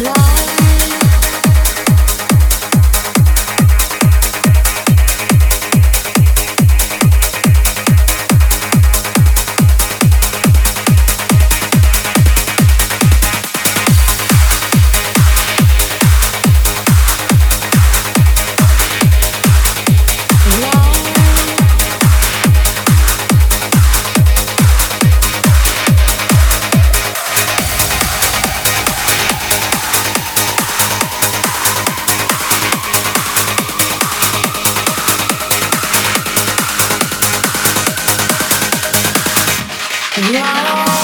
love. Yeah.